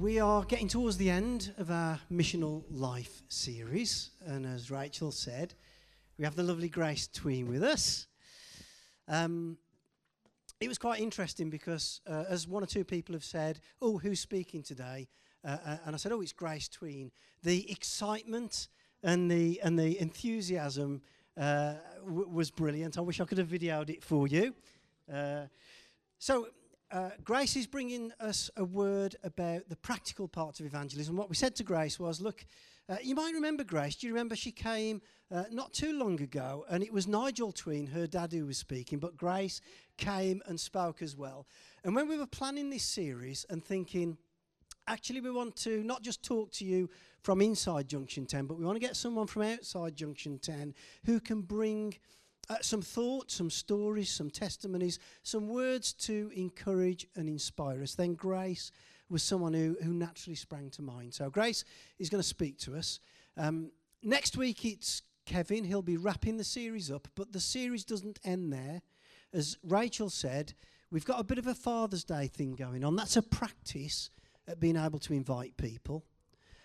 We are getting towards the end of our missional life series, and as Rachel said, we have the lovely Grace Tween with us. Um, it was quite interesting because, uh, as one or two people have said, "Oh, who's speaking today?" Uh, uh, and I said, "Oh, it's Grace Tween." The excitement and the and the enthusiasm uh, w- was brilliant. I wish I could have videoed it for you. Uh, so uh, Grace is bringing us a word about the practical parts of evangelism. What we said to Grace was, look, uh, you might remember Grace. Do you remember she came uh, not too long ago, and it was Nigel Tween, her dad, who was speaking, but Grace came and spoke as well. And when we were planning this series and thinking, actually, we want to not just talk to you from inside Junction 10, but we want to get someone from outside Junction 10 who can bring uh, some thoughts, some stories, some testimonies, some words to encourage and inspire us. Then Grace was someone who, who naturally sprang to mind. So Grace is going to speak to us. Um, next week it's Kevin. He'll be wrapping the series up, but the series doesn't end there. As Rachel said, we've got a bit of a Father's Day thing going on. That's a practice at being able to invite people.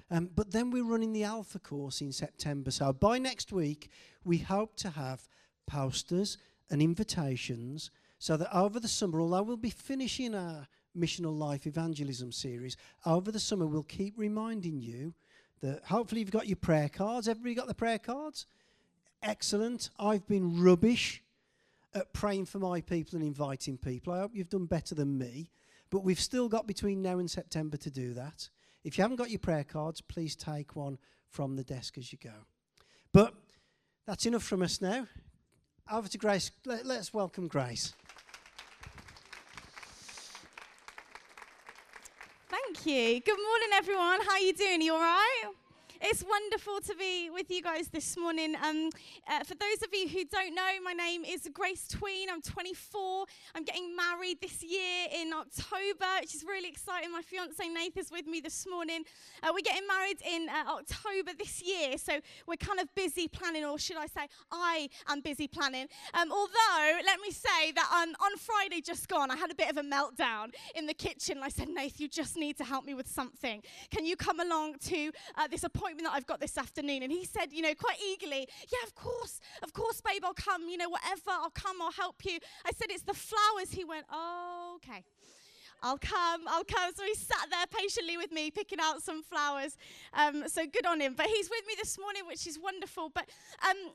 Um, but then we're running the Alpha course in September. So by next week, we hope to have posters and invitations so that over the summer, although we'll be finishing our missional life evangelism series, over the summer we'll keep reminding you that hopefully you've got your prayer cards. Everybody got the prayer cards? Excellent. I've been rubbish at praying for my people and inviting people. I hope you've done better than me. But we've still got between now and September to do that. If you haven't got your prayer cards, please take one from the desk as you go. But that's enough from us now. Over to Grace. Let, us welcome Grace. Thank you. Good morning, everyone. How are you doing? You all right? It's wonderful to be with you guys this morning. Um, uh, for those of you who don't know, my name is Grace Tween. I'm 24. I'm getting married this year in October, which is really exciting. My fiance Nath is with me this morning. Uh, we're getting married in uh, October this year, so we're kind of busy planning, or should I say, I am busy planning. Um, although, let me say that um, on Friday just gone, I had a bit of a meltdown in the kitchen. I said, Nath, you just need to help me with something. Can you come along to uh, this appointment? Appointment that I've got this afternoon. And he said, you know, quite eagerly, yeah, of course, of course, babe, I'll come, you know, whatever, I'll come, I'll help you. I said, it's the flowers. He went, oh, okay. I'll come, I'll come. So he sat there patiently with me, picking out some flowers. Um, so good on him. But he's with me this morning, which is wonderful. But um,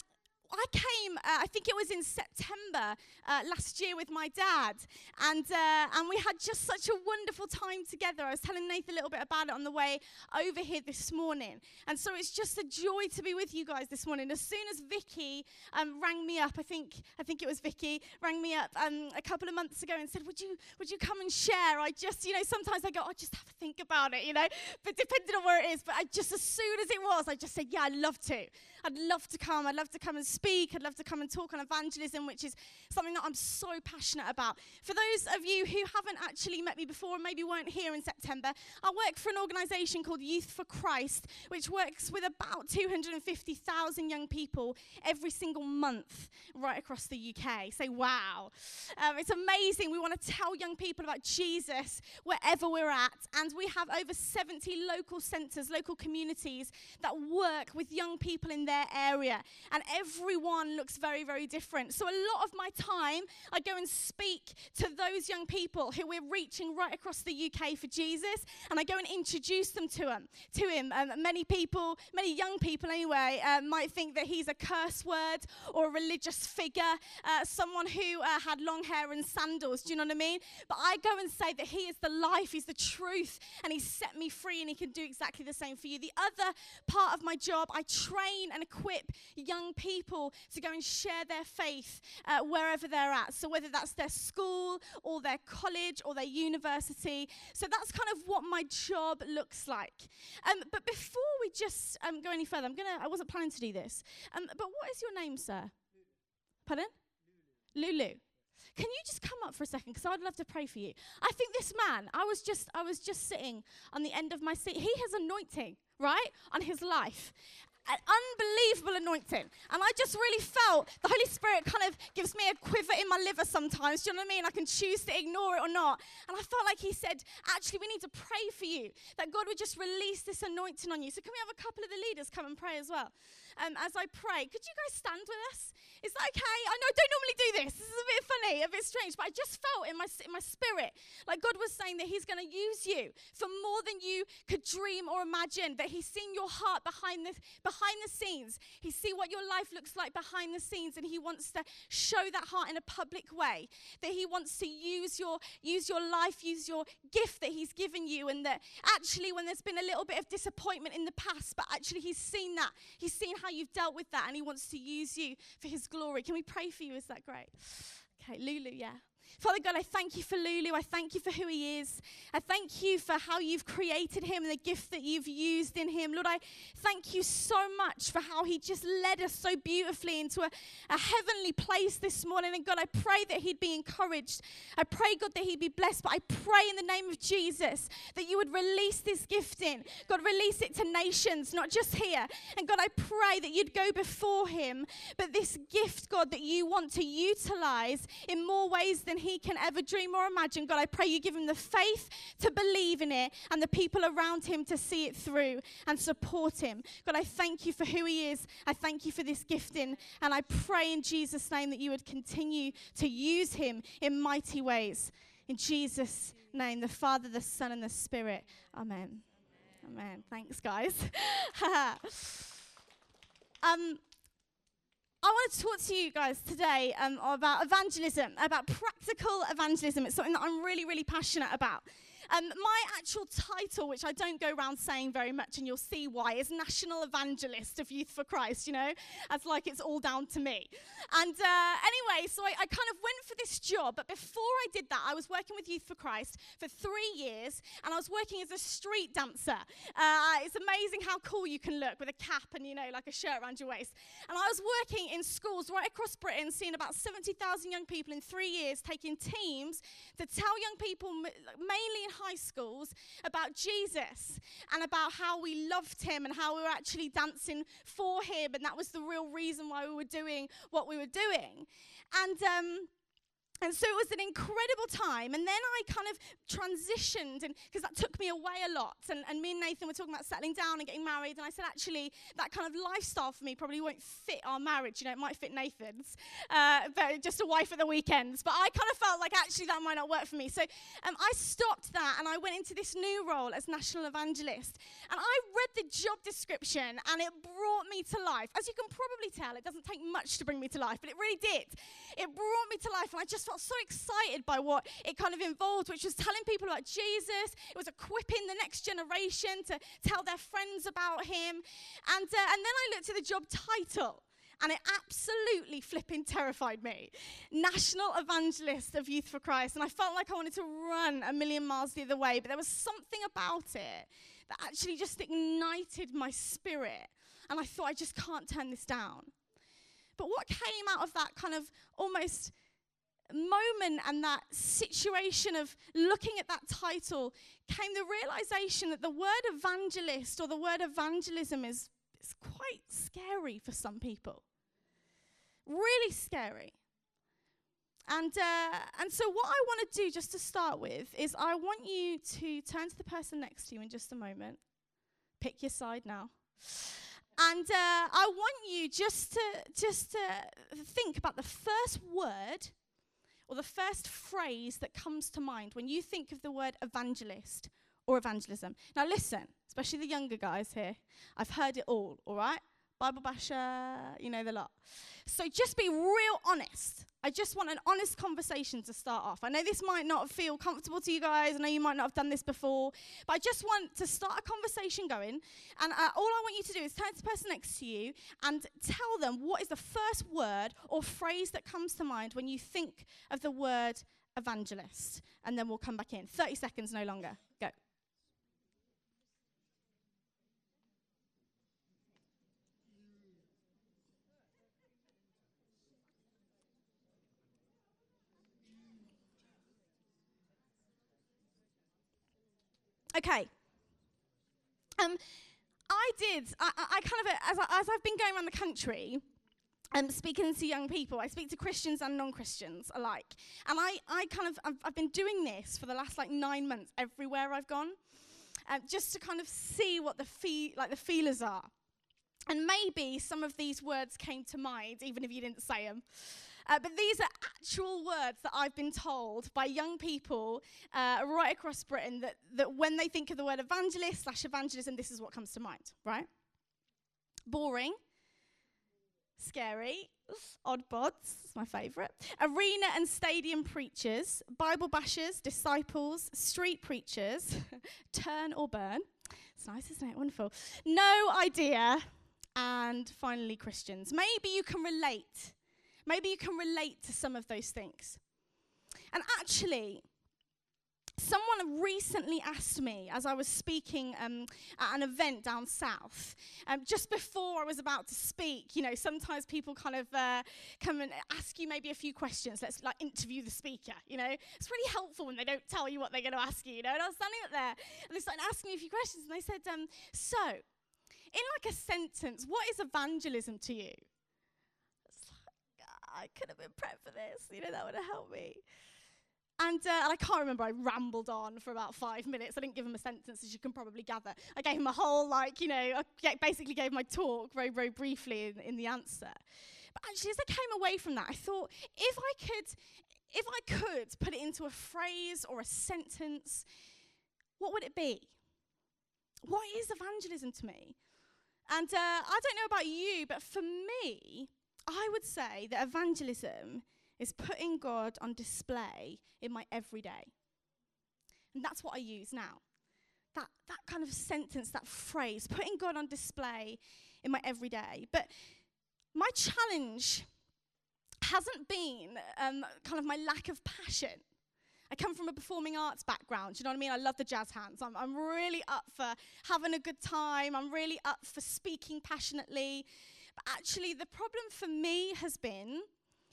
I came, uh, I think it was in September uh, last year with my dad, and, uh, and we had just such a wonderful time together. I was telling Nathan a little bit about it on the way over here this morning. And so it's just a joy to be with you guys this morning. As soon as Vicky um, rang me up, I think, I think it was Vicky, rang me up um, a couple of months ago and said, would you, would you come and share? I just, you know, sometimes I go, I oh, just have to think about it, you know, but depending on where it is. But I just, as soon as it was, I just said, yeah, I'd love to. I'd love to come. I'd love to come and speak. I'd love to come and talk on evangelism, which is something that I'm so passionate about. For those of you who haven't actually met me before and maybe weren't here in September, I work for an organisation called Youth for Christ, which works with about 250,000 young people every single month right across the UK. Say, wow. Um, it's amazing. We want to tell young people about Jesus wherever we're at. And we have over 70 local centres, local communities that work with young people in their area. And everyone looks very, very different. So a lot of my time, I go and speak to those young people who we're reaching right across the UK for Jesus, and I go and introduce them to him. To him, um, many people, many young people anyway, uh, might think that he's a curse word or a religious figure, uh, someone who uh, had long hair and sandals. Do you know what I mean? But I go and say that he is the life, he's the truth, and he's set me free, and he can do exactly the same for you. The other part of my job, I train and equip young people to go and share their faith uh, wherever they're at. So, whether that's their school or their college or their university. So, that's kind of what my job looks like. Um, but before we just um, go any further, I'm gonna, I wasn't planning to do this. Um, but what is your name, sir? Pardon? Lulu. Lulu. Can you just come up for a second? Because I'd love to pray for you. I think this man, I was just, I was just sitting on the end of my seat. He has anointing, right, on his life. An unbelievable anointing. And I just really felt the Holy Spirit kind of gives me a quiver in my liver sometimes. Do you know what I mean? I can choose to ignore it or not. And I felt like He said, actually, we need to pray for you, that God would just release this anointing on you. So, can we have a couple of the leaders come and pray as well? Um, as I pray, could you guys stand with us? Is that okay? I know I don't normally do this. This is a bit funny, a bit strange, but I just felt in my, in my spirit like God was saying that He's going to use you for more than you could dream or imagine, that He's seen your heart behind the, behind the scenes. He's seen what your life looks like behind the scenes, and He wants to show that heart in a public way. That He wants to use your, use your life, use your gift that He's given you, and that actually, when there's been a little bit of disappointment in the past, but actually He's seen that. He's seen how you've dealt with that, and He wants to use you for His glory. Can we pray for you? Is that great? Okay, Lulu, yeah. Father God, I thank you for Lulu. I thank you for who he is. I thank you for how you've created him and the gift that you've used in him. Lord, I thank you so much for how he just led us so beautifully into a, a heavenly place this morning. And God, I pray that he'd be encouraged. I pray, God, that he'd be blessed. But I pray in the name of Jesus that you would release this gift in. God, release it to nations, not just here. And God, I pray that you'd go before him. But this gift, God, that you want to utilize in more ways than he can ever dream or imagine. God, I pray you give him the faith to believe in it and the people around him to see it through and support him. God, I thank you for who he is. I thank you for this gifting. And I pray in Jesus' name that you would continue to use him in mighty ways. In Jesus' name, the Father, the Son, and the Spirit. Amen. Amen. Thanks, guys. um, I want to talk to you guys today um, about evangelism, about practical evangelism. It's something that I'm really, really passionate about. Um, my actual title, which I don't go around saying very much, and you'll see why, is National Evangelist of Youth for Christ, you know, as like it's all down to me. And uh, anyway, so I, I, kind of went for this job, but before I did that, I was working with Youth for Christ for three years, and I was working as a street dancer. Uh, it's amazing how cool you can look with a cap and, you know, like a shirt around your waist. And I was working in schools right across Britain, seeing about 70,000 young people in three years, taking teams to tell young people, mainly in high schools about Jesus and about how we loved him and how we were actually dancing for him, and that was the real reason why we were doing what we were doing. And um, and so it was an incredible time. And then I kind of transitioned, and because that took me away a lot. And, and me and Nathan were talking about settling down and getting married. And I said, actually, that kind of lifestyle for me probably won't fit our marriage. You know, it might fit Nathan's, uh, but just a wife at the weekends. But I kind of felt like actually that might not work for me. So um, I stopped that and I went into this new role as national evangelist. And I read the job description and it brought me to life. As you can probably tell, it doesn't take much to bring me to life, but it really did. It brought me to life, and I just felt so excited by what it kind of involved, which was telling people about Jesus. It was equipping the next generation to tell their friends about him. And, uh, and then I looked at the job title and it absolutely flipping terrified me. National Evangelist of Youth for Christ. And I felt like I wanted to run a million miles the other way, but there was something about it that actually just ignited my spirit. And I thought, I just can't turn this down. But what came out of that kind of almost moment and that situation of looking at that title came the realization that the word evangelist or the word evangelism is, is quite scary for some people. Really scary. And, uh, and so, what I want to do just to start with is I want you to turn to the person next to you in just a moment. Pick your side now. And uh, I want you just to, just to think about the first word or the first phrase that comes to mind when you think of the word evangelist or evangelism. Now, listen, especially the younger guys here, I've heard it all, all right? Bible basher, you know the lot. So just be real honest. I just want an honest conversation to start off. I know this might not feel comfortable to you guys. I know you might not have done this before, but I just want to start a conversation going. And uh, all I want you to do is turn to the person next to you and tell them what is the first word or phrase that comes to mind when you think of the word evangelist. And then we'll come back in. 30 seconds, no longer. Go. Okay. Um, I did. I, I, kind of, as, I, as I've been going around the country, um, speaking to young people, I speak to Christians and non-Christians alike, and I, I kind of, I've, I've been doing this for the last like nine months everywhere I've gone, um, just to kind of see what the fee, like the feelers are, and maybe some of these words came to mind, even if you didn't say them. Uh, but these are actual words that I've been told by young people uh, right across Britain that, that when they think of the word evangelist slash evangelism, this is what comes to mind, right? Boring, scary, odd bods, it's my favourite. Arena and stadium preachers, Bible bashers, disciples, street preachers, turn or burn. It's nice, isn't it? Wonderful. No idea. And finally, Christians. Maybe you can relate Maybe you can relate to some of those things. And actually, someone recently asked me as I was speaking um, at an event down south, um, just before I was about to speak. You know, sometimes people kind of uh, come and ask you maybe a few questions. Let's like interview the speaker. You know, it's really helpful when they don't tell you what they're going to ask you. You know, and I was standing up there and they started asking me a few questions, and they said, um, "So, in like a sentence, what is evangelism to you?" I could have been prepped for this. You know, that would have helped me. And, uh, and I can't remember, I rambled on for about five minutes. I didn't give him a sentence, as you can probably gather. I gave him a whole, like, you know, I basically gave my talk very, very briefly in, in the answer. But actually, as I came away from that, I thought if I could, if I could put it into a phrase or a sentence, what would it be? What is evangelism to me? And uh, I don't know about you, but for me, I would say that evangelism is putting God on display in my everyday. And that's what I use now. That, that kind of sentence, that phrase, putting God on display in my everyday. But my challenge hasn't been um, kind of my lack of passion. I come from a performing arts background. You know what I mean? I love the jazz hands. I'm, I'm really up for having a good time. I'm really up for speaking passionately. But actually, the problem for me has been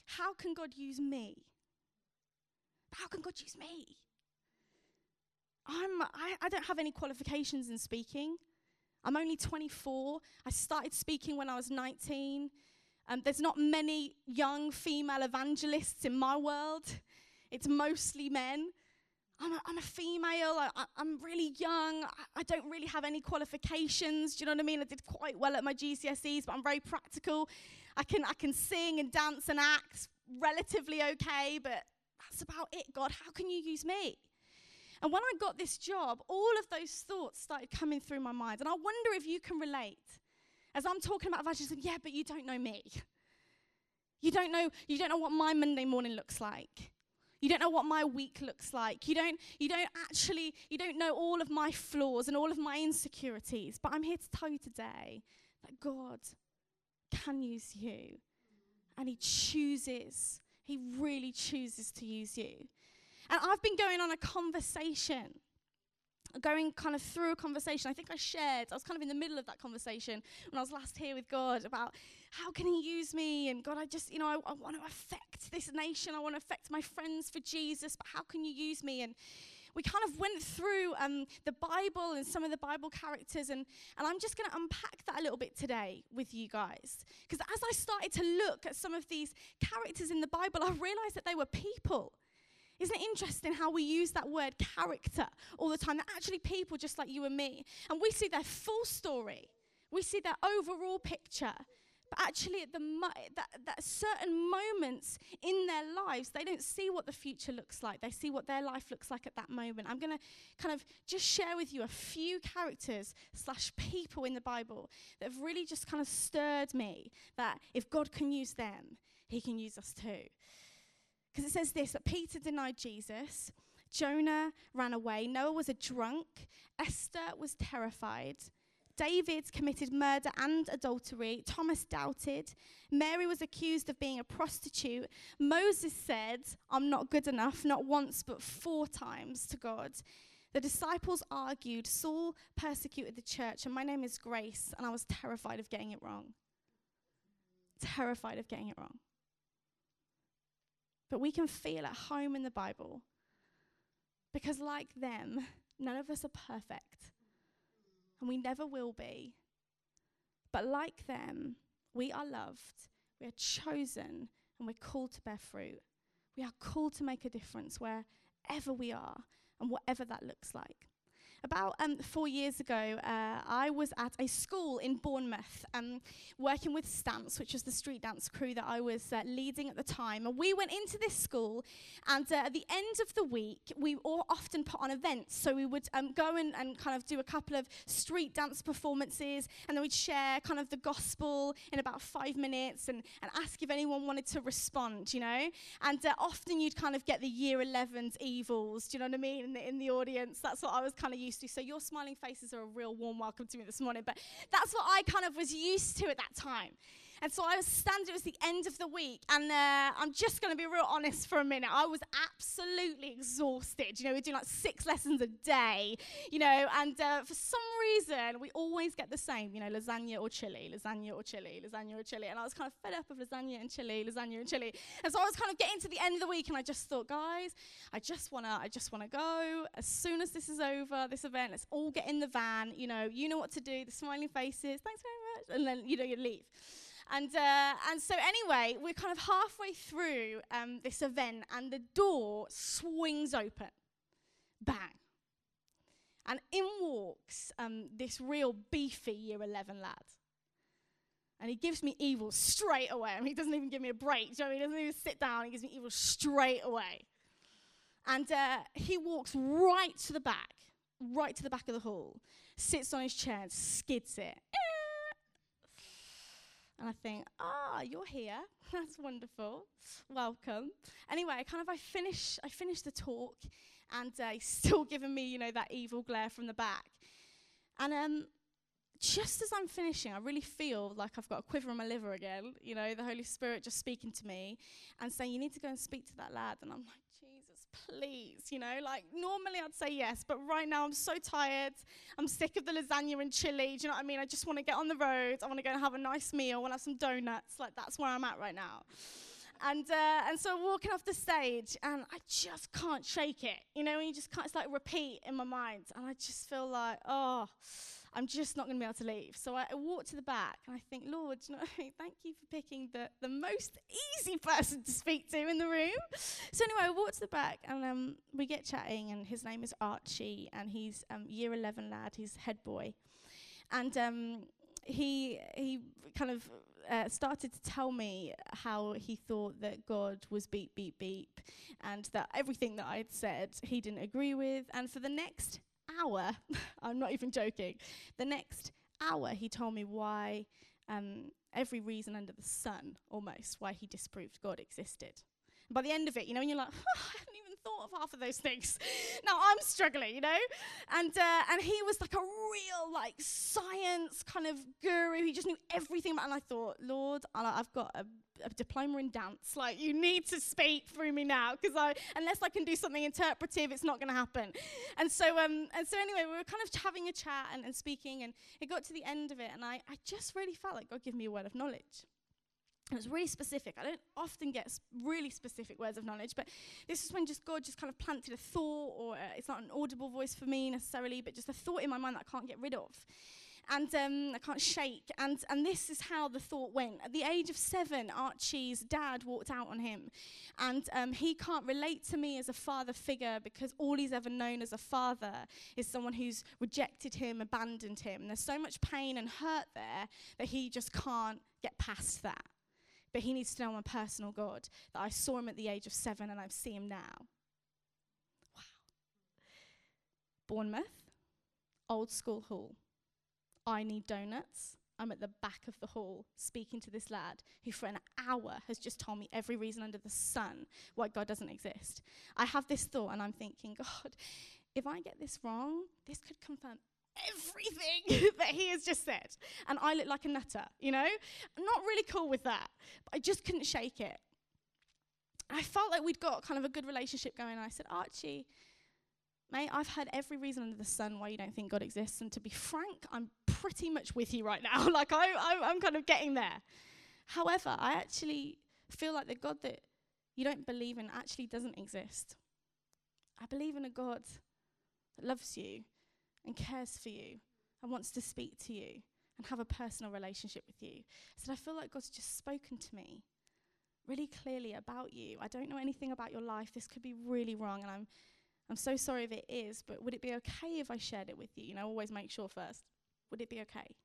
how can God use me? How can God use me? I'm, I, I don't have any qualifications in speaking. I'm only 24. I started speaking when I was 19. Um, there's not many young female evangelists in my world, it's mostly men. I'm a, I'm a female, I, am really young, I, I, don't really have any qualifications. Do you know what I mean? I did quite well at my GCSEs, but I'm very practical. I can, I can sing and dance and act relatively okay, but that's about it, God. How can you use me? And when I got this job, all of those thoughts started coming through my mind. And I wonder if you can relate. As I'm talking about evangelism, yeah, but you don't know me. You don't know, you don't know what my Monday morning looks like. You don't know what my week looks like. You don't, you don't actually, you don't know all of my flaws and all of my insecurities. But I'm here to tell you today that God can use you. And He chooses, He really chooses to use you. And I've been going on a conversation going kind of through a conversation. I think I shared, I was kind of in the middle of that conversation when I was last here with God about how can He use me? And God, I just, you know, I, I want to affect this nation. I want to affect my friends for Jesus, but how can you use me? And we kind of went through um, the Bible and some of the Bible characters, and, and I'm just going to unpack that a little bit today with you guys. Because as I started to look at some of these characters in the Bible, I realized that they were people. Isn't it interesting how we use that word character all the time? They're actually people just like you and me. And we see their full story, we see their overall picture. But actually, at the mo- that, that certain moments in their lives, they don't see what the future looks like. They see what their life looks like at that moment. I'm going to kind of just share with you a few characters slash people in the Bible that have really just kind of stirred me that if God can use them, He can use us too. Because it says this that Peter denied Jesus, Jonah ran away, Noah was a drunk, Esther was terrified. David committed murder and adultery. Thomas doubted. Mary was accused of being a prostitute. Moses said, I'm not good enough, not once, but four times to God. The disciples argued. Saul persecuted the church, and my name is Grace, and I was terrified of getting it wrong. Terrified of getting it wrong. But we can feel at home in the Bible because, like them, none of us are perfect. And we never will be. But like them, we are loved, we are chosen, and we're called to bear fruit. We are called to make a difference wherever we are and whatever that looks like. About um, four years ago, uh, I was at a school in Bournemouth um, working with Stamps, which was the street dance crew that I was uh, leading at the time. And we went into this school, and uh, at the end of the week, we all often put on events. So we would um, go and, and kind of do a couple of street dance performances, and then we'd share kind of the gospel in about five minutes and, and ask if anyone wanted to respond, you know? And uh, often you'd kind of get the year 11's evils, do you know what I mean, in the, in the audience. That's what I was kind of used to. So your smiling faces are a real warm welcome to me this morning. But that's what I kind of was used to at that time. And so I was standing, it was the end of the week, and uh, I'm just going to be real honest for a minute. I was absolutely exhausted. You know, we do like six lessons a day, you know, and uh, for some reason, we always get the same, you know, lasagna or chili, lasagna or chili, lasagna or chili. And I was kind of fed up of lasagna and chili, lasagna and chili. And so I was kind of getting to the end of the week, and I just thought, guys, I just want to, I just want to go. As soon as this is over, this event, let's all get in the van. You know, you know what to do, the smiling faces, thanks very much. And then, you know, you leave. And, uh, and so, anyway, we're kind of halfway through um, this event, and the door swings open. Bang. And in walks um, this real beefy year 11 lad. And he gives me evil straight away. I mean, he doesn't even give me a break. You know He doesn't even sit down. He gives me evil straight away. And uh, he walks right to the back, right to the back of the hall, sits on his chair and skids it. And I think, ah, you're here. That's wonderful. Welcome. Anyway, I kind of I finish I finish the talk, and uh, he's still giving me you know that evil glare from the back. And um, just as I'm finishing, I really feel like I've got a quiver in my liver again. You know, the Holy Spirit just speaking to me and saying, "You need to go and speak to that lad." And I'm like, please, you know, like normally I'd say yes, but right now I'm so tired. I'm sick of the lasagna and chili. Do you know what I mean? I just want to get on the road. I want to go and have a nice meal. I want to have some donuts. Like that's where I'm at right now. And, uh, and so walking off the stage, and I just can't shake it. You know, when you just can't, it's like repeat in my mind. And I just feel like, oh, I'm just not going to be able to leave. So I, I, walk to the back and I think, Lord, you know, thank you for picking the, the most easy person to speak to in the room. So anyway, I walk to the back and um, we get chatting, and his name is Archie, and he's um, year 11 lad, he's head boy. And um, he, he kind of uh, started to tell me how he thought that God was beep, beep, beep, and that everything that I'd said he didn't agree with. And for the next hour, I'm not even joking, the next hour he told me why um, every reason under the sun, almost, why he disproved God existed. And by the end of it, you know, and you're like, oh, I hadn't even thought of half of those things. now I'm struggling, you know? And, uh, and he was like a real, like, science kind of guru. He just knew everything about And I thought, Lord, I've got a a diploma in dance. Like, you need to speak through me now, because I, unless I can do something interpretive, it's not going to happen. And so, um, and so anyway, we were kind of having a chat and, and speaking, and it got to the end of it, and I, I just really felt like God gave me a word of knowledge. It was really specific. I don't often get really specific words of knowledge, but this is when just God just kind of planted a thought, or uh, it's not an audible voice for me necessarily, but just a thought in my mind that I can't get rid of and um, I can't shake. And, and this is how the thought went. At the age of seven, Archie's dad walked out on him. And um, he can't relate to me as a father figure because all he's ever known as a father is someone who's rejected him, abandoned him. And there's so much pain and hurt there that he just can't get past that. But he needs to know I'm a personal God, that I saw him at the age of seven and I see him now. Wow. Bournemouth, Old School Hall. I need donuts. I'm at the back of the hall speaking to this lad who, for an hour, has just told me every reason under the sun why God doesn't exist. I have this thought, and I'm thinking, God, if I get this wrong, this could confirm everything that he has just said. And I look like a nutter, you know? I'm not really cool with that, but I just couldn't shake it. I felt like we'd got kind of a good relationship going. I said, Archie, Mate, I've heard every reason under the sun why you don't think God exists. And to be frank, I'm pretty much with you right now. like, I, I, I'm kind of getting there. However, I actually feel like the God that you don't believe in actually doesn't exist. I believe in a God that loves you and cares for you and wants to speak to you and have a personal relationship with you. Said, I feel like God's just spoken to me really clearly about you. I don't know anything about your life. This could be really wrong, and I'm, I'm so sorry if it is, but would it be okay if I shared it with you? You know, always make sure first. Would it be okay?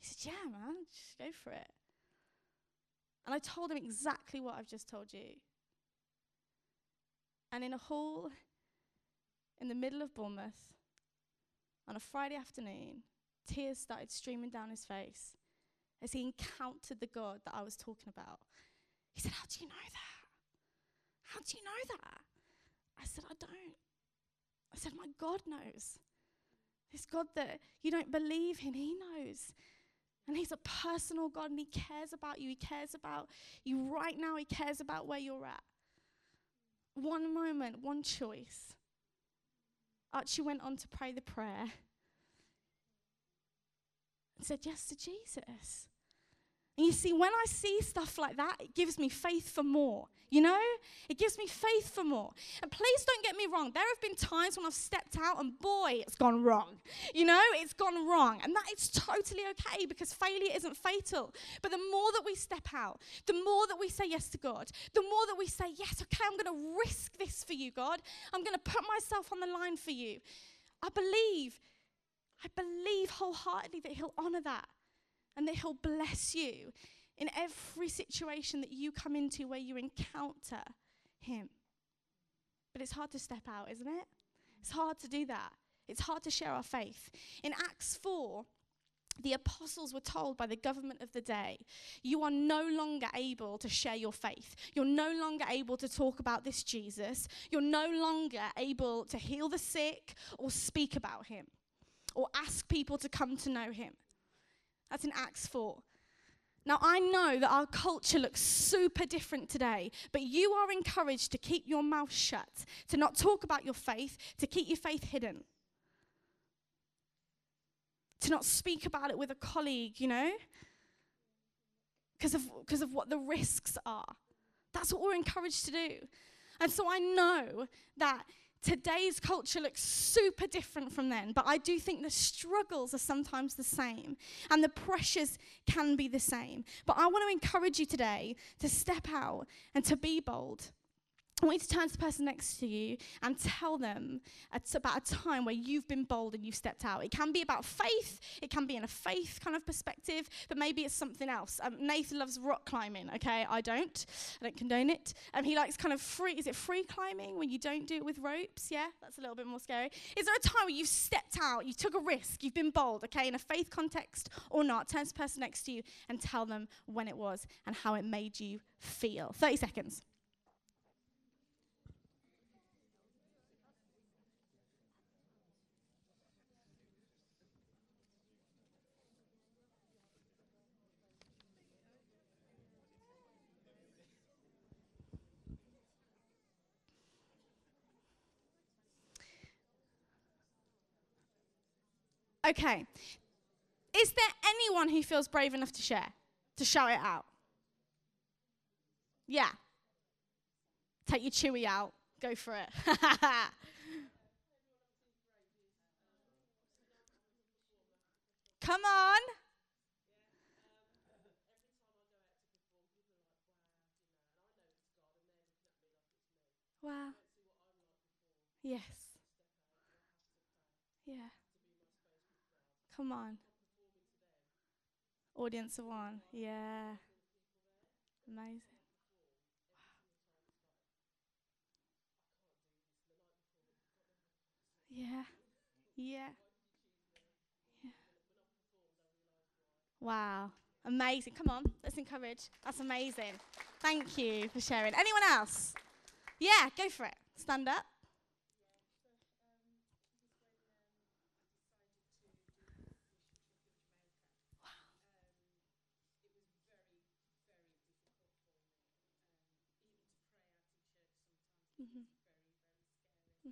He said, Yeah, man, just go for it. And I told him exactly what I've just told you. And in a hall in the middle of Bournemouth on a Friday afternoon, tears started streaming down his face as he encountered the God that I was talking about. He said, How do you know that? How do you know that? I said, I don't. I said, My God knows. This God that you don't believe in, He knows. And He's a personal God and He cares about you. He cares about you right now. He cares about where you're at. One moment, one choice. Archie went on to pray the prayer and said yes to Jesus. And you see, when I see stuff like that, it gives me faith for more. You know? It gives me faith for more. And please don't get me wrong. There have been times when I've stepped out and boy, it's gone wrong. You know? It's gone wrong. And that is totally okay because failure isn't fatal. But the more that we step out, the more that we say yes to God, the more that we say, yes, okay, I'm going to risk this for you, God. I'm going to put myself on the line for you. I believe, I believe wholeheartedly that He'll honor that and that He'll bless you in every situation that you come into where you encounter Him. But it's hard to step out, isn't it? It's hard to do that. It's hard to share our faith. In Acts 4, the apostles were told by the government of the day, you are no longer able to share your faith. You're no longer able to talk about this Jesus. You're no longer able to heal the sick or speak about him or ask people to come to know him. That's in Acts 4. Now, I know that our culture looks super different today, but you are encouraged to keep your mouth shut, to not talk about your faith, to keep your faith hidden, to not speak about it with a colleague, you know, because of, because of what the risks are. That's what we're encouraged to do. And so I know that Today's culture looks super different from then, but I do think the struggles are sometimes the same and the pressures can be the same. But I want to encourage you today to step out and to be bold. I want you to turn to the person next to you and tell them about a time where you've been bold and you've stepped out. It can be about faith, it can be in a faith kind of perspective, but maybe it's something else. Um, Nathan loves rock climbing, okay? I don't. I don't condone it. Um, he likes kind of free, is it free climbing when you don't do it with ropes? Yeah, that's a little bit more scary. Is there a time where you've stepped out, you took a risk, you've been bold, okay, in a faith context or not? Turn to the person next to you and tell them when it was and how it made you feel. 30 seconds. Okay. Is there anyone who feels brave enough to share, to shout it out? Yeah. Take your chewy out. Go for it. Come on. Wow. Yes. Yeah. Come on. Audience of one. Yeah. Amazing. Yeah. Yeah. Yeah. Wow. Amazing. Come on. Let's encourage. That's amazing. Thank you for sharing. Anyone else? Yeah, go for it. Stand up.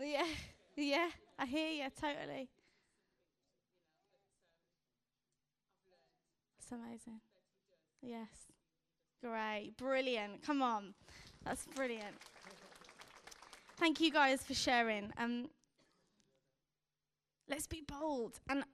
Yeah, yeah, I hear you totally. It's amazing. Yes. Great. Brilliant. Come on. That's brilliant. Thank you guys for sharing. Um, let's be bold. And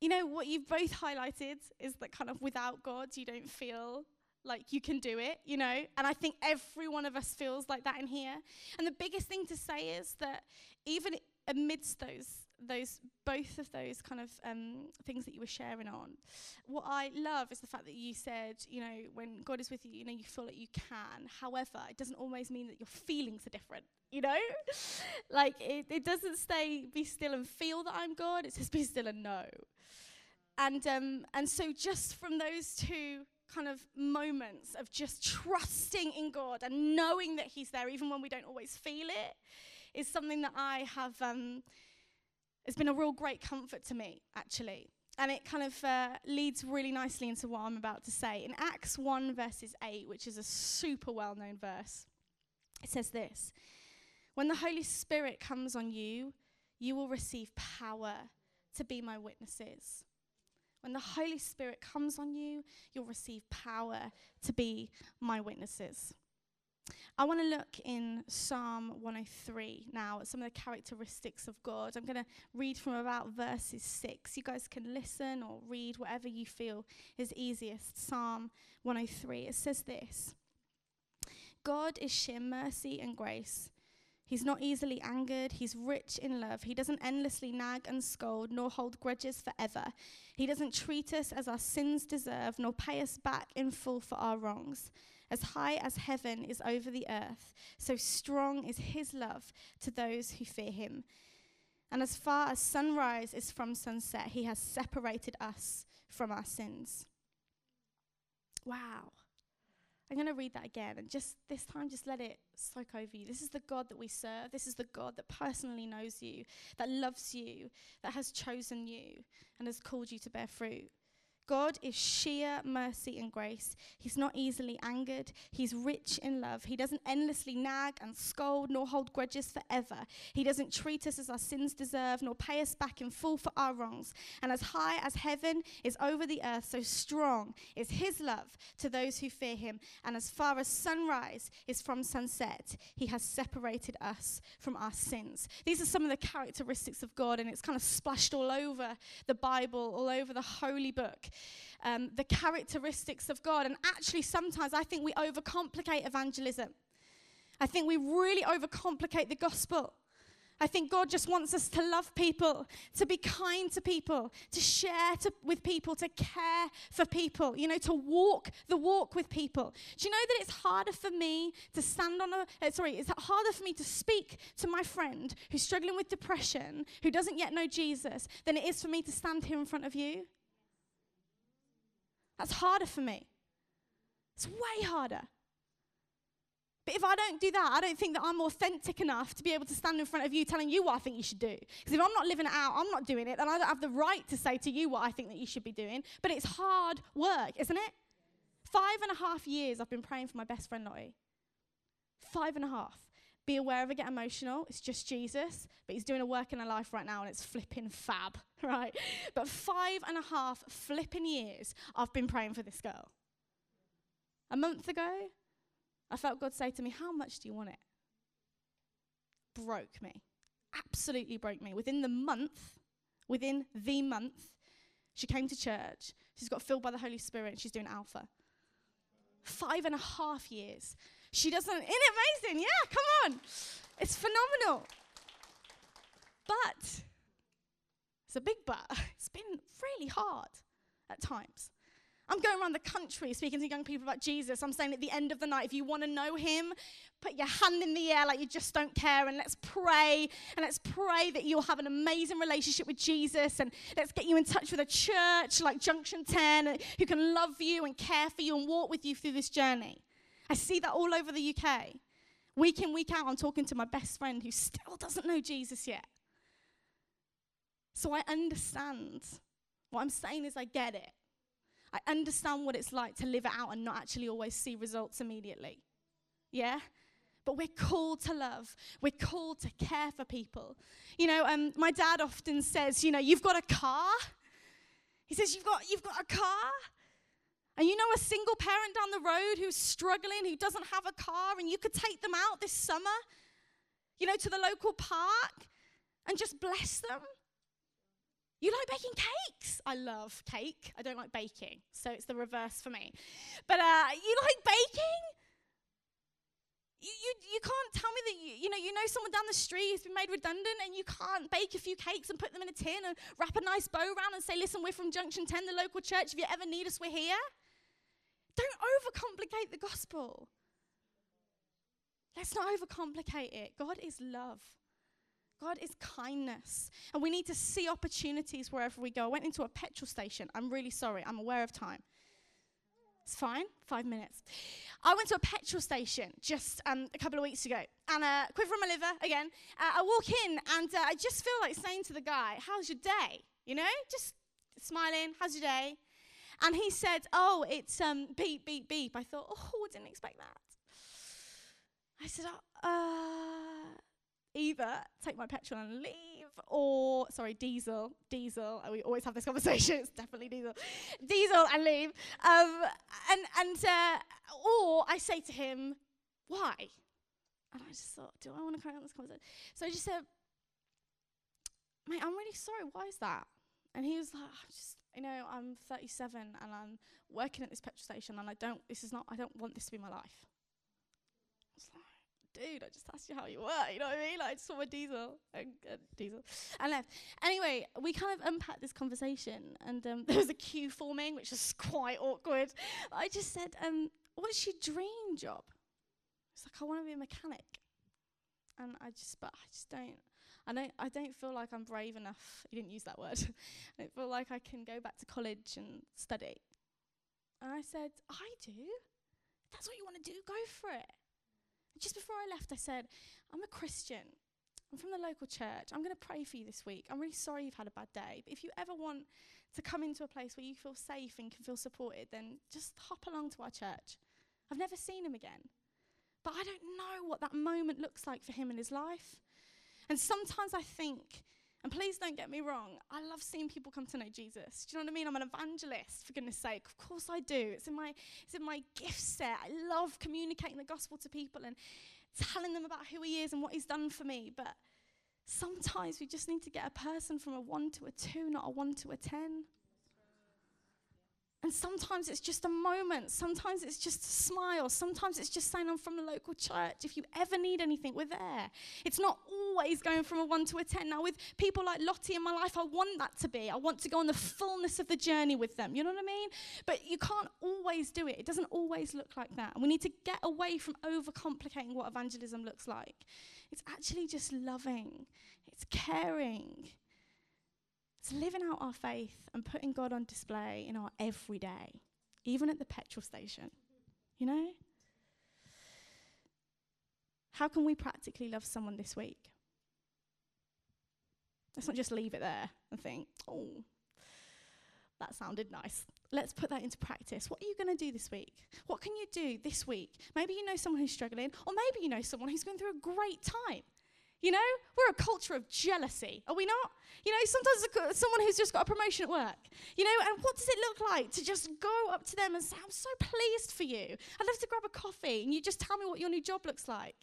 you know what you've both highlighted is that kind of without God, you don't feel like you can do it, you know? And I think every one of us feels like that in here. And the biggest thing to say is that even amidst those those both of those kind of um, things that you were sharing on what i love is the fact that you said you know when god is with you you know you feel like you can however it doesn't always mean that your feelings are different you know like it, it doesn't say be still and feel that i'm god it says be still and know and um, and so just from those two kind of moments of just trusting in God and knowing that He's there, even when we don't always feel it, is something that I have. Um, it's been a real great comfort to me, actually. And it kind of uh, leads really nicely into what I'm about to say. In Acts 1, verses 8, which is a super well known verse, it says this When the Holy Spirit comes on you, you will receive power to be my witnesses. When the Holy Spirit comes on you, you'll receive power to be my witnesses. I want to look in Psalm 103 now at some of the characteristics of God. I'm going to read from about verses 6. You guys can listen or read whatever you feel is easiest. Psalm 103. It says this God is sheer mercy and grace He's not easily angered. He's rich in love. He doesn't endlessly nag and scold, nor hold grudges forever. He doesn't treat us as our sins deserve, nor pay us back in full for our wrongs. As high as heaven is over the earth, so strong is his love to those who fear him. And as far as sunrise is from sunset, he has separated us from our sins. Wow. I'm going to read that again and just this time, just let it soak over you. This is the God that we serve. This is the God that personally knows you, that loves you, that has chosen you, and has called you to bear fruit. God is sheer mercy and grace. He's not easily angered. He's rich in love. He doesn't endlessly nag and scold nor hold grudges forever. He doesn't treat us as our sins deserve nor pay us back in full for our wrongs. And as high as heaven is over the earth, so strong is his love to those who fear him. And as far as sunrise is from sunset, he has separated us from our sins. These are some of the characteristics of God, and it's kind of splashed all over the Bible, all over the holy book um, the characteristics of God. And actually, sometimes I think we overcomplicate evangelism. I think we really overcomplicate the gospel. I think God just wants us to love people, to be kind to people, to share to, with people, to care for people, you know, to walk the walk with people. Do you know that it's harder for me to stand on a, uh, sorry, it's harder for me to speak to my friend who's struggling with depression, who doesn't yet know Jesus, than it is for me to stand here in front of you? That's harder for me. It's way harder. But if I don't do that, I don't think that I'm authentic enough to be able to stand in front of you telling you what I think you should do. Because if I'm not living it out, I'm not doing it, then I don't have the right to say to you what I think that you should be doing. But it's hard work, isn't it? Five and a half years I've been praying for my best friend Lottie. Five and a half. Be aware of it, get emotional. It's just Jesus, but he's doing a work in her life right now and it's flipping fab, right? But five and a half flipping years I've been praying for this girl. A month ago, I felt God say to me, How much do you want it? Broke me. Absolutely broke me. Within the month, within the month, she came to church. She's got filled by the Holy Spirit and she's doing Alpha. Five and a half years. She doesn't, isn't it amazing? Yeah, come on. It's phenomenal. But, it's a big but, it's been really hard at times. I'm going around the country speaking to young people about Jesus. I'm saying at the end of the night, if you want to know him, put your hand in the air like you just don't care and let's pray. And let's pray that you'll have an amazing relationship with Jesus. And let's get you in touch with a church like Junction 10 who can love you and care for you and walk with you through this journey. I see that all over the UK. Week in, week out, I'm talking to my best friend who still doesn't know Jesus yet. So I understand. What I'm saying is, I get it. I understand what it's like to live it out and not actually always see results immediately. Yeah? but we're called to love. We're called to care for people. You know, um, my dad often says, you know, you've got a car. He says, you've got, you've got a car. And you know a single parent down the road who's struggling, who doesn't have a car, and you could take them out this summer, you know, to the local park and just bless them. You like baking cakes? I love cake. I don't like baking, so it's the reverse for me. But uh, you like baking? You, you, you can't tell me that you, you know you know someone down the street who's been made redundant and you can't bake a few cakes and put them in a tin and wrap a nice bow around and say, listen, we're from Junction 10, the local church. If you ever need us, we're here. Don't overcomplicate the gospel. Let's not overcomplicate it. God is love. God is kindness. And we need to see opportunities wherever we go. I went into a petrol station. I'm really sorry. I'm aware of time. It's fine. Five minutes. I went to a petrol station just um, a couple of weeks ago, and uh, quiver on my liver again. Uh, I walk in, and uh, I just feel like saying to the guy, "How's your day?" You know, just smiling. How's your day? And he said, "Oh, it's um, beep, beep, beep." I thought, "Oh, I didn't expect that." I said, "Uh." either take my petrol and leave or sorry diesel diesel we always have this conversation it's definitely diesel. Diesel and leave um, and and uh, or i say to him why? And i just thought do i want to carry on this conversation? So i just said mate i'm really sorry why is that? And he was like i just you know i'm 37 and i'm working at this petrol station and i don't this is not i don't want this to be my life dude, I just asked you how you were. You know what I mean? Like, I just saw my diesel and uh, diesel and left. Anyway, we kind of unpacked this conversation, and um, there was a queue forming, which was quite awkward. I just said, um, "What's your dream job?" It's like I want to be a mechanic, and I just, but I just don't. I don't, I don't feel like I'm brave enough. You didn't use that word. I don't feel like I can go back to college and study. And I said, I do. That's what you want to do. Go for it just before I left, I said, I'm a Christian. I'm from the local church. I'm going to pray for you this week. I'm really sorry you've had a bad day. But if you ever want to come into a place where you feel safe and can feel supported, then just hop along to our church. I've never seen him again. But I don't know what that moment looks like for him in his life. And sometimes I think and please don't get me wrong, I love seeing people come to know Jesus. Do you know what I mean? I'm an evangelist, for goodness sake. Of course I do. It's in my, it's in my gift set. I love communicating the gospel to people and telling them about who he is and what he's done for me. But sometimes we just need to get a person from a one to a two, not a one to a ten. And sometimes it's just a moment. Sometimes it's just a smile. Sometimes it's just saying, I'm from the local church. If you ever need anything, we're there. It's not always going from a one to a 10. Now, with people like Lottie in my life, I want that to be. I want to go on the fullness of the journey with them. You know what I mean? But you can't always do it. It doesn't always look like that. And we need to get away from overcomplicating what evangelism looks like. It's actually just loving, it's caring, it's living out our faith and putting God on display in our everyday, even at the petrol station. You know? How can we practically love someone this week? Let's not just leave it there and think, oh, that sounded nice. Let's put that into practice. What are you going to do this week? What can you do this week? Maybe you know someone who's struggling, or maybe you know someone who's going through a great time. You know, we're a culture of jealousy, are we not? You know, sometimes someone who's just got a promotion at work, you know, and what does it look like to just go up to them and say, I'm so pleased for you. I'd love to grab a coffee and you just tell me what your new job looks like.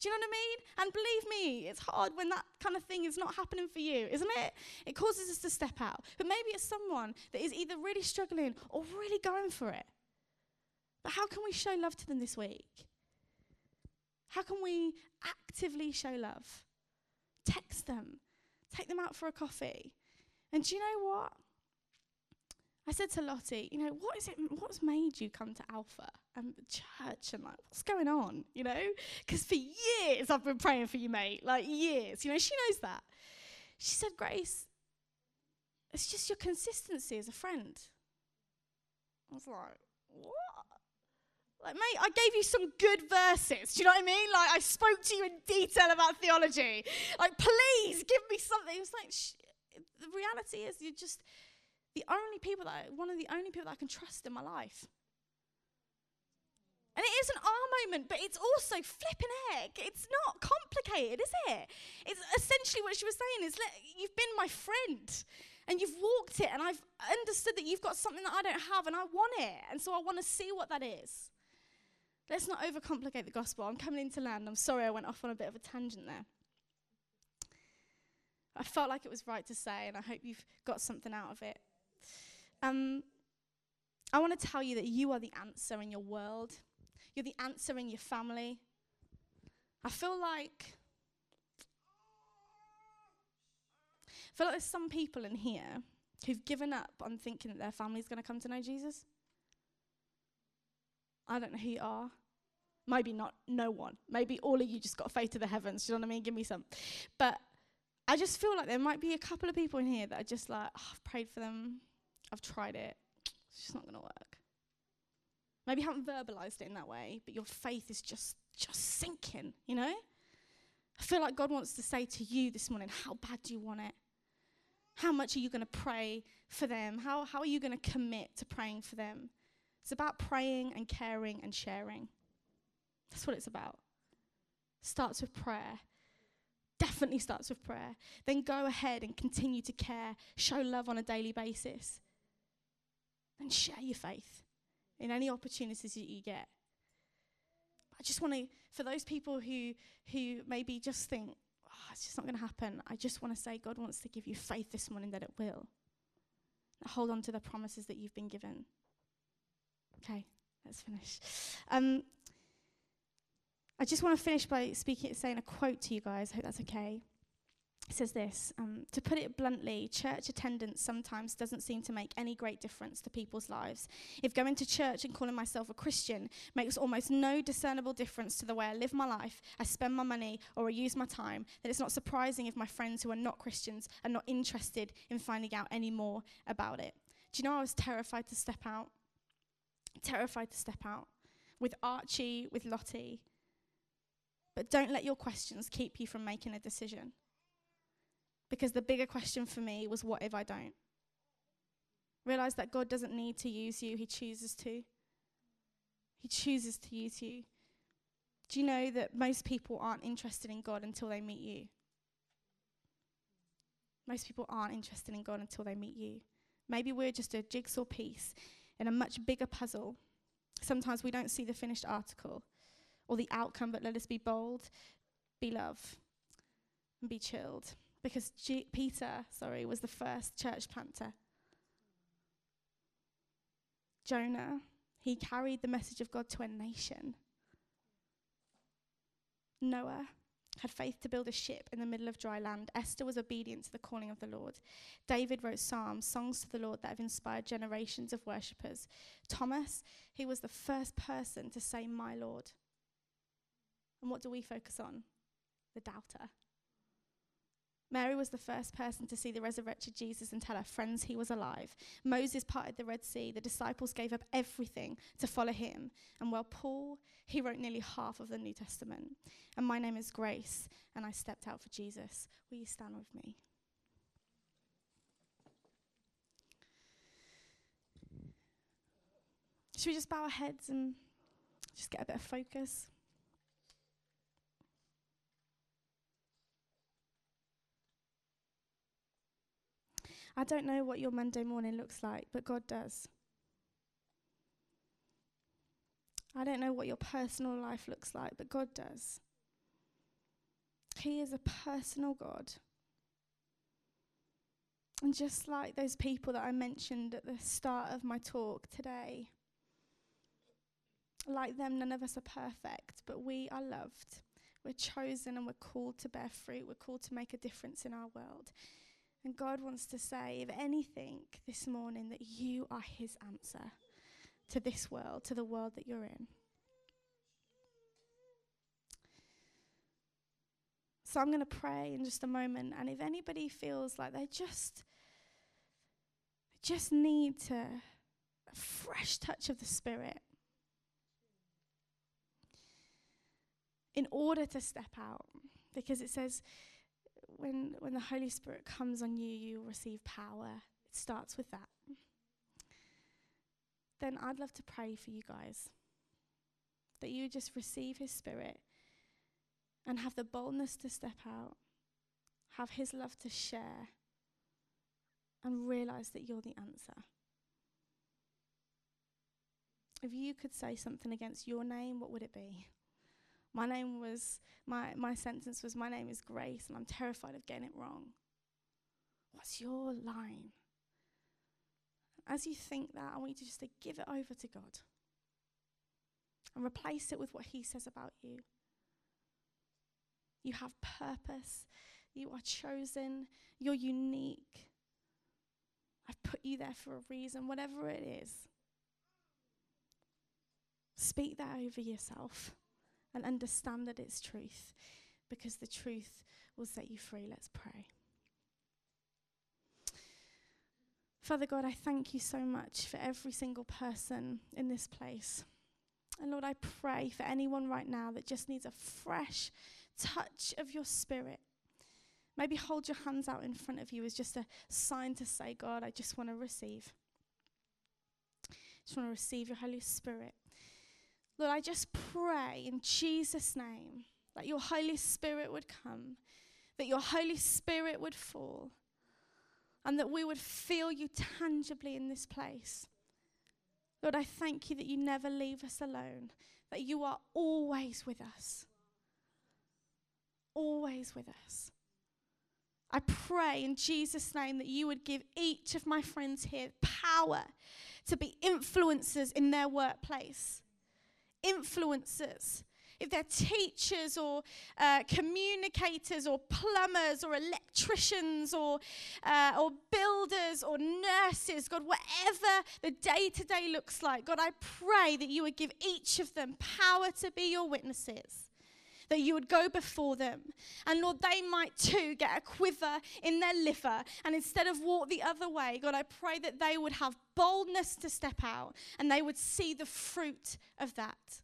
Do you know what I mean? And believe me, it's hard when that kind of thing is not happening for you, isn't it? It causes us to step out. But maybe it's someone that is either really struggling or really going for it. But how can we show love to them this week? How can we actively show love? Text them, take them out for a coffee. And do you know what? I said to Lottie, you know, what is it, what's made you come to Alpha and the church and like, what's going on, you know? Because for years I've been praying for you, mate, like years, you know, she knows that. She said, Grace, it's just your consistency as a friend. I was like, what? Like, mate, I gave you some good verses. Do you know what I mean? Like, I spoke to you in detail about theology. Like, please give me something. It was like, sh- the reality is, you're just the only people that, I, one of the only people that I can trust in my life. And it is an ah moment, but it's also flipping heck. It's not complicated, is it? It's essentially what she was saying is, you've been my friend and you've walked it, and I've understood that you've got something that I don't have, and I want it. And so I want to see what that is. Let's not overcomplicate the gospel. I'm coming into land. I'm sorry I went off on a bit of a tangent there. I felt like it was right to say, and I hope you've got something out of it. Um, I want to tell you that you are the answer in your world. You're the answer in your family. I feel like I feel like there's some people in here who've given up on thinking that their family's going to come to know Jesus. I don't know who you are. Maybe not no one. Maybe all of you just got faith to the heavens. Do you know what I mean? Give me some. But I just feel like there might be a couple of people in here that are just like, oh, I've prayed for them, I've tried it, it's just not going to work. Maybe you haven't verbalized it in that way, but your faith is just just sinking, you know? I feel like God wants to say to you this morning, how bad do you want it? How much are you going to pray for them? How, how are you going to commit to praying for them? It's about praying and caring and sharing. That's what it's about. Starts with prayer definitely starts with prayer. Then go ahead and continue to care, show love on a daily basis. And share your faith in any opportunities that you get. I just want to, for those people who, who maybe just think, oh, it's just not going to happen, I just want to say God wants to give you faith this morning that it will. Hold on to the promises that you've been given. Okay, let's finish. Um, I just want to finish by speaking, saying a quote to you guys. I hope that's okay. It says this um, To put it bluntly, church attendance sometimes doesn't seem to make any great difference to people's lives. If going to church and calling myself a Christian makes almost no discernible difference to the way I live my life, I spend my money, or I use my time, then it's not surprising if my friends who are not Christians are not interested in finding out any more about it. Do you know I was terrified to step out? Terrified to step out. With Archie, with Lottie, but don't let your questions keep you from making a decision. Because the bigger question for me was, what if I don't? Realize that God doesn't need to use you, He chooses to. He chooses to use you. Do you know that most people aren't interested in God until they meet you? Most people aren't interested in God until they meet you. Maybe we're just a jigsaw piece in a much bigger puzzle. Sometimes we don't see the finished article or the outcome, but let us be bold, be love, and be chilled. Because G- Peter, sorry, was the first church planter. Jonah, he carried the message of God to a nation. Noah had faith to build a ship in the middle of dry land. Esther was obedient to the calling of the Lord. David wrote psalms, songs to the Lord that have inspired generations of worshippers. Thomas, he was the first person to say, My Lord. And what do we focus on? The doubter. Mary was the first person to see the resurrected Jesus and tell her friends he was alive. Moses parted the Red Sea. The disciples gave up everything to follow him. And while Paul, he wrote nearly half of the New Testament. And my name is Grace, and I stepped out for Jesus. Will you stand with me? Should we just bow our heads and just get a bit of focus? I don't know what your Monday morning looks like, but God does. I don't know what your personal life looks like, but God does. He is a personal God. And just like those people that I mentioned at the start of my talk today, like them, none of us are perfect, but we are loved. We're chosen and we're called to bear fruit. We're called to make a difference in our world. And God wants to say, if anything, this morning, that you are His answer to this world, to the world that you're in. So I'm going to pray in just a moment. And if anybody feels like they just, just need to a fresh touch of the Spirit in order to step out, because it says, when, when the Holy Spirit comes on you, you receive power. It starts with that. Then I'd love to pray for you guys. that you just receive His Spirit and have the boldness to step out, have His love to share, and realize that you're the answer. If you could say something against your name, what would it be? My name was, my, my sentence was, My name is Grace, and I'm terrified of getting it wrong. What's your line? As you think that, I want you to just to give it over to God and replace it with what He says about you. You have purpose. You are chosen. You're unique. I've put you there for a reason, whatever it is. Speak that over yourself and understand that it's truth because the truth will set you free. Let's pray. Father God, I thank you so much for every single person in this place. And Lord, I pray for anyone right now that just needs a fresh touch of your spirit. Maybe hold your hands out in front of you as just a sign to say, God, I just want to receive. Just want to receive your Holy Spirit. Lord, I just pray in Jesus' name that your Holy Spirit would come, that your Holy Spirit would fall, and that we would feel you tangibly in this place. Lord, I thank you that you never leave us alone, that you are always with us. Always with us. I pray in Jesus' name that you would give each of my friends here power to be influencers in their workplace. Influencers. If they're teachers or uh, communicators or plumbers or electricians or, uh, or builders or nurses, God, whatever the day to day looks like, God, I pray that you would give each of them power to be your witnesses that you would go before them. And Lord, they might too get a quiver in their liver. And instead of walk the other way, God, I pray that they would have boldness to step out and they would see the fruit of that.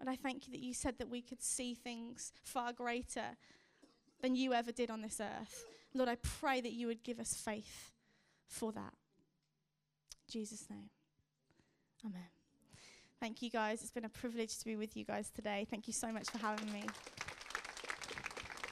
And I thank you that you said that we could see things far greater than you ever did on this earth. Lord, I pray that you would give us faith for that. In Jesus' name. Amen. Thank you guys. It's been a privilege to be with you guys today. Thank you so much for having me.